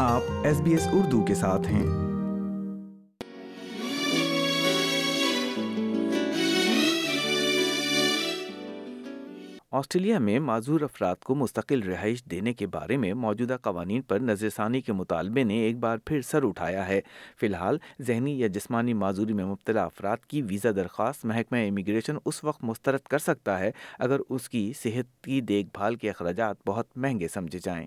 آپ S B S Urdu کے ساتھ ہیں آسٹریلیا میں معذور افراد کو مستقل رہائش دینے کے بارے میں موجودہ قوانین پر نظر ثانی کے مطالبے نے ایک بار پھر سر اٹھایا ہے فی الحال ذہنی یا جسمانی معذوری میں مبتلا افراد کی ویزا درخواست محکمہ امیگریشن اس وقت مسترد کر سکتا ہے اگر اس کی صحت کی دیکھ بھال کے اخراجات بہت مہنگے سمجھے جائیں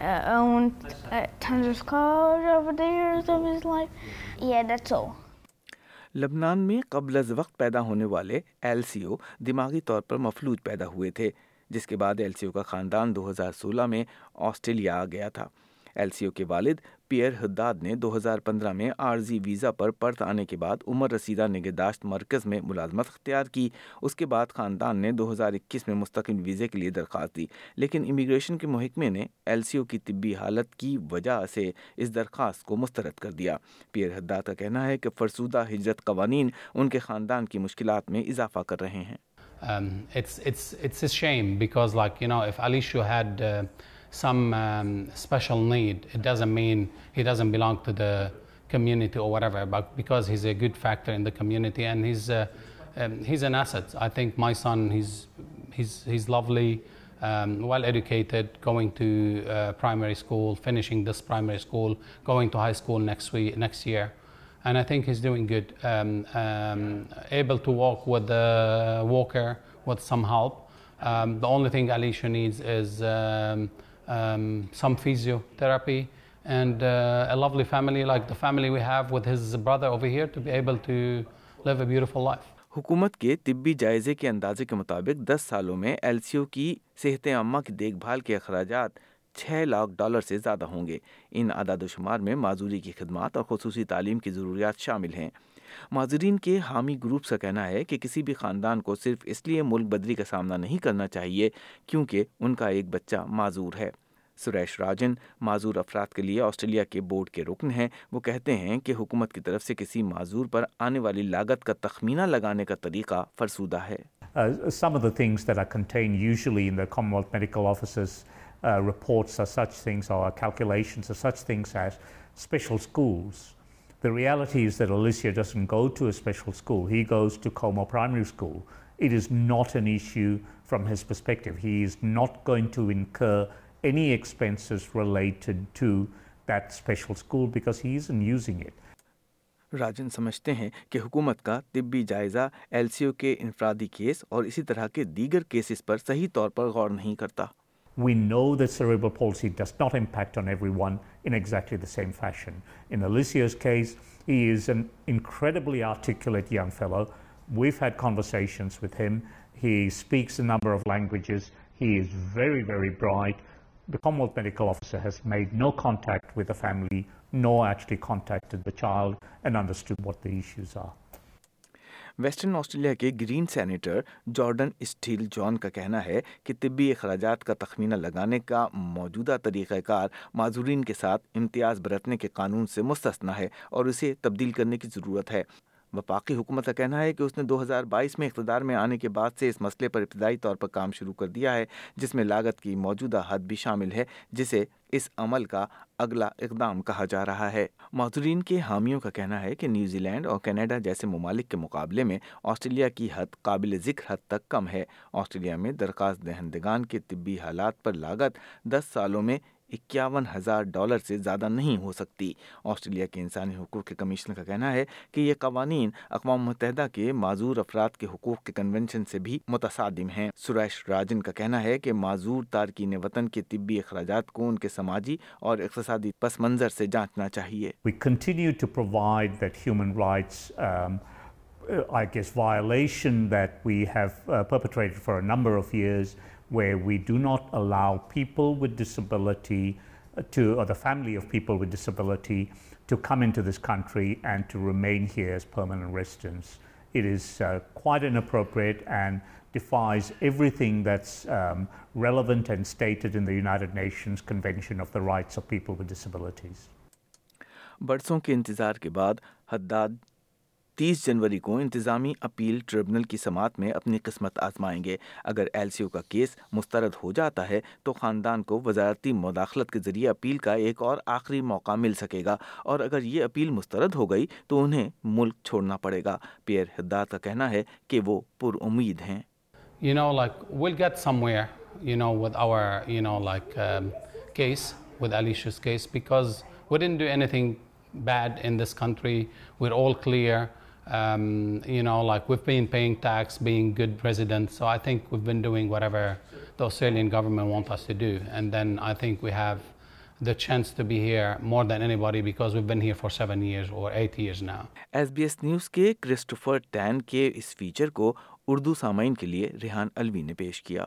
uh, owned uh, tons of cars over the years of his life. Yeah, that's all. لبنان میں قبل از وقت پیدا ہونے والے ایل سی او دماغی طور پر مفلوج پیدا ہوئے تھے جس کے بعد ایل سی او کا خاندان دو ہزار سولہ میں آسٹریلیا آ گیا تھا ایل سی او کے والد پیئر حداد نے دو ہزار پندرہ میں عارضی ویزا پر پرت آنے کے بعد عمر رسیدہ نگہداشت مرکز میں ملازمت اختیار کی اس کے بعد خاندان نے دو ہزار اکیس میں مستقل ویزے کے لیے درخواست دی لیکن امیگریشن کے محکمے نے ایل سی او کی طبی حالت کی وجہ سے اس درخواست کو مسترد کر دیا پیئر حداد کا کہنا ہے کہ فرسودہ ہجرت قوانین ان کے خاندان کی مشکلات میں اضافہ کر رہے ہیں some um, special need. It doesn't mean he doesn't belong to the community or whatever, but because he's a good factor in the community and he's uh, um, an asset. I think my son, he's lovely, um, well educated, going to uh, primary school, finishing this primary school, going to high school next year. And I think he's doing good, able to walk with the walker with some help. The only thing Alicia needs is um, some physiotherapy and uh, a lovely family like the family we have with his brother over here to be able to live a beautiful life حکومت کے طبی جائزے کے اندازے کے مطابق دس سالوں میں ایل سی او کی صحت عامہ کی دیکھ بھال کے اخراجات چھ لاکھ ڈالر سے زیادہ ہوں گے ان اعداد و شمار میں معذوری کی خدمات اور خصوصی تعلیم کی ضروریات شامل ہیں معذرین کے حامی گروپس کا کہنا ہے کہ کسی بھی خاندان کو صرف اس لیے ملک بدری کا سامنا نہیں کرنا چاہیے کیونکہ ان کا ایک بچہ معذور ہے سریش راجن معذور افراد کے لیے آسٹریلیا کے بورڈ کے رکن ہیں وہ کہتے ہیں کہ حکومت کی طرف سے کسی معذور پر آنے والی لاگت کا تخمینہ لگانے کا طریقہ فرسودہ ہے Uh, some of the things that are contained usually in the Commonwealth Medical Office's uh, reports are such things or calculations are such things as special schools The reality is that Alicia doesn't go to a special school. He goes to Como Primary School. It is not an issue from his perspective. He is not going to incur any expenses related to that special school because he isn't using it. Rajan سمجھتے ہیں کہ حکومت کا طبی جائزہ L C او کے انفرادی case اور اسی طرح کے دیگر کیسز پر صحیح طور پر غور نہیں کرتا We know that cerebral palsy does not impact on everyone in exactly the same fashion. In Alicia's case, he is an incredibly articulate young fellow. We've had conversations with him. He speaks a number of languages. He is very, very bright. The Commonwealth Medical Officer has made no contact with the family, nor actually contacted the child and understood what the issues are. Western Australia کے green senator Jordan Steele John کا کہنا ہے کہ طبی اخراجات کا تخمینہ لگانے کا موجودہ طریقہ کار معذورین کے ساتھ امتیاز برتنے کے قانون سے مستثنا ہے اور اسے تبدیل کرنے کی ضرورت ہے وفاقی حکومت کا کہنا ہے کہ اس نے دو ہزار بائیس میں اقتدار میں آنے کے بعد سے اس مسئلے پر ابتدائی طور پر کام شروع کر دیا ہے جس میں لاگت کی موجودہ حد بھی شامل ہے جسے اس عمل کا اگلا اقدام کہا جا رہا ہے معذورین کے حامیوں کا کہنا ہے کہ نیوزی لینڈ اور کینیڈا جیسے ممالک کے مقابلے میں آسٹریلیا کی حد قابل ذکر حد تک کم ہے آسٹریلیا میں درخواست دہندگان کے طبی حالات پر لاگت دس سالوں میں اکیاون ہزار ڈالر سے زیادہ نہیں ہو سکتی آسٹریلیا کے انسانی حقوق کے کمیشن کا کہنا ہے کہ یہ قوانین اقوام متحدہ کے معذور افراد کے حقوق کے کنونشن سے بھی متصادم ہیں سریش راجن کا کہنا ہے کہ معذور تارکین وطن کے طبی اخراجات کو ان کے سماجی اور اقتصادی پس منظر سے جانچنا چاہیے We continue to provide that human rights um, uh, I guess violation that we have uh, perpetrated for a number of years way we do not allow people with disability to the family of people with disability to come in this country and to remain here's appropriate and defies everything that's relevant and united nations convention of the rights برسوں کے انتظار کے بعد تیس جنوری کو انتظامی appeal tribunal کی سماعت میں اپنی قسمت آزمائیں گے اگر ایل سی او کا کیس مسترد ہو جاتا ہے تو خاندان کو وزارتی مداخلت کے ذریعے اپیل کا ایک اور آخری موقع مل سکے گا اور اگر یہ اپیل مسترد ہو گئی تو انہیں ملک چھوڑنا پڑے گا پیئر حداد کا کہنا ہے کہ وہ پر امید ہیں you know like will get somewhere you know with our you know like case with Alicia's case because with in do anything bad in this country where all clear S B S news کے Christopher کے اس feature کو اردو سامعین کے لیے ریحان الوی نے پیش کیا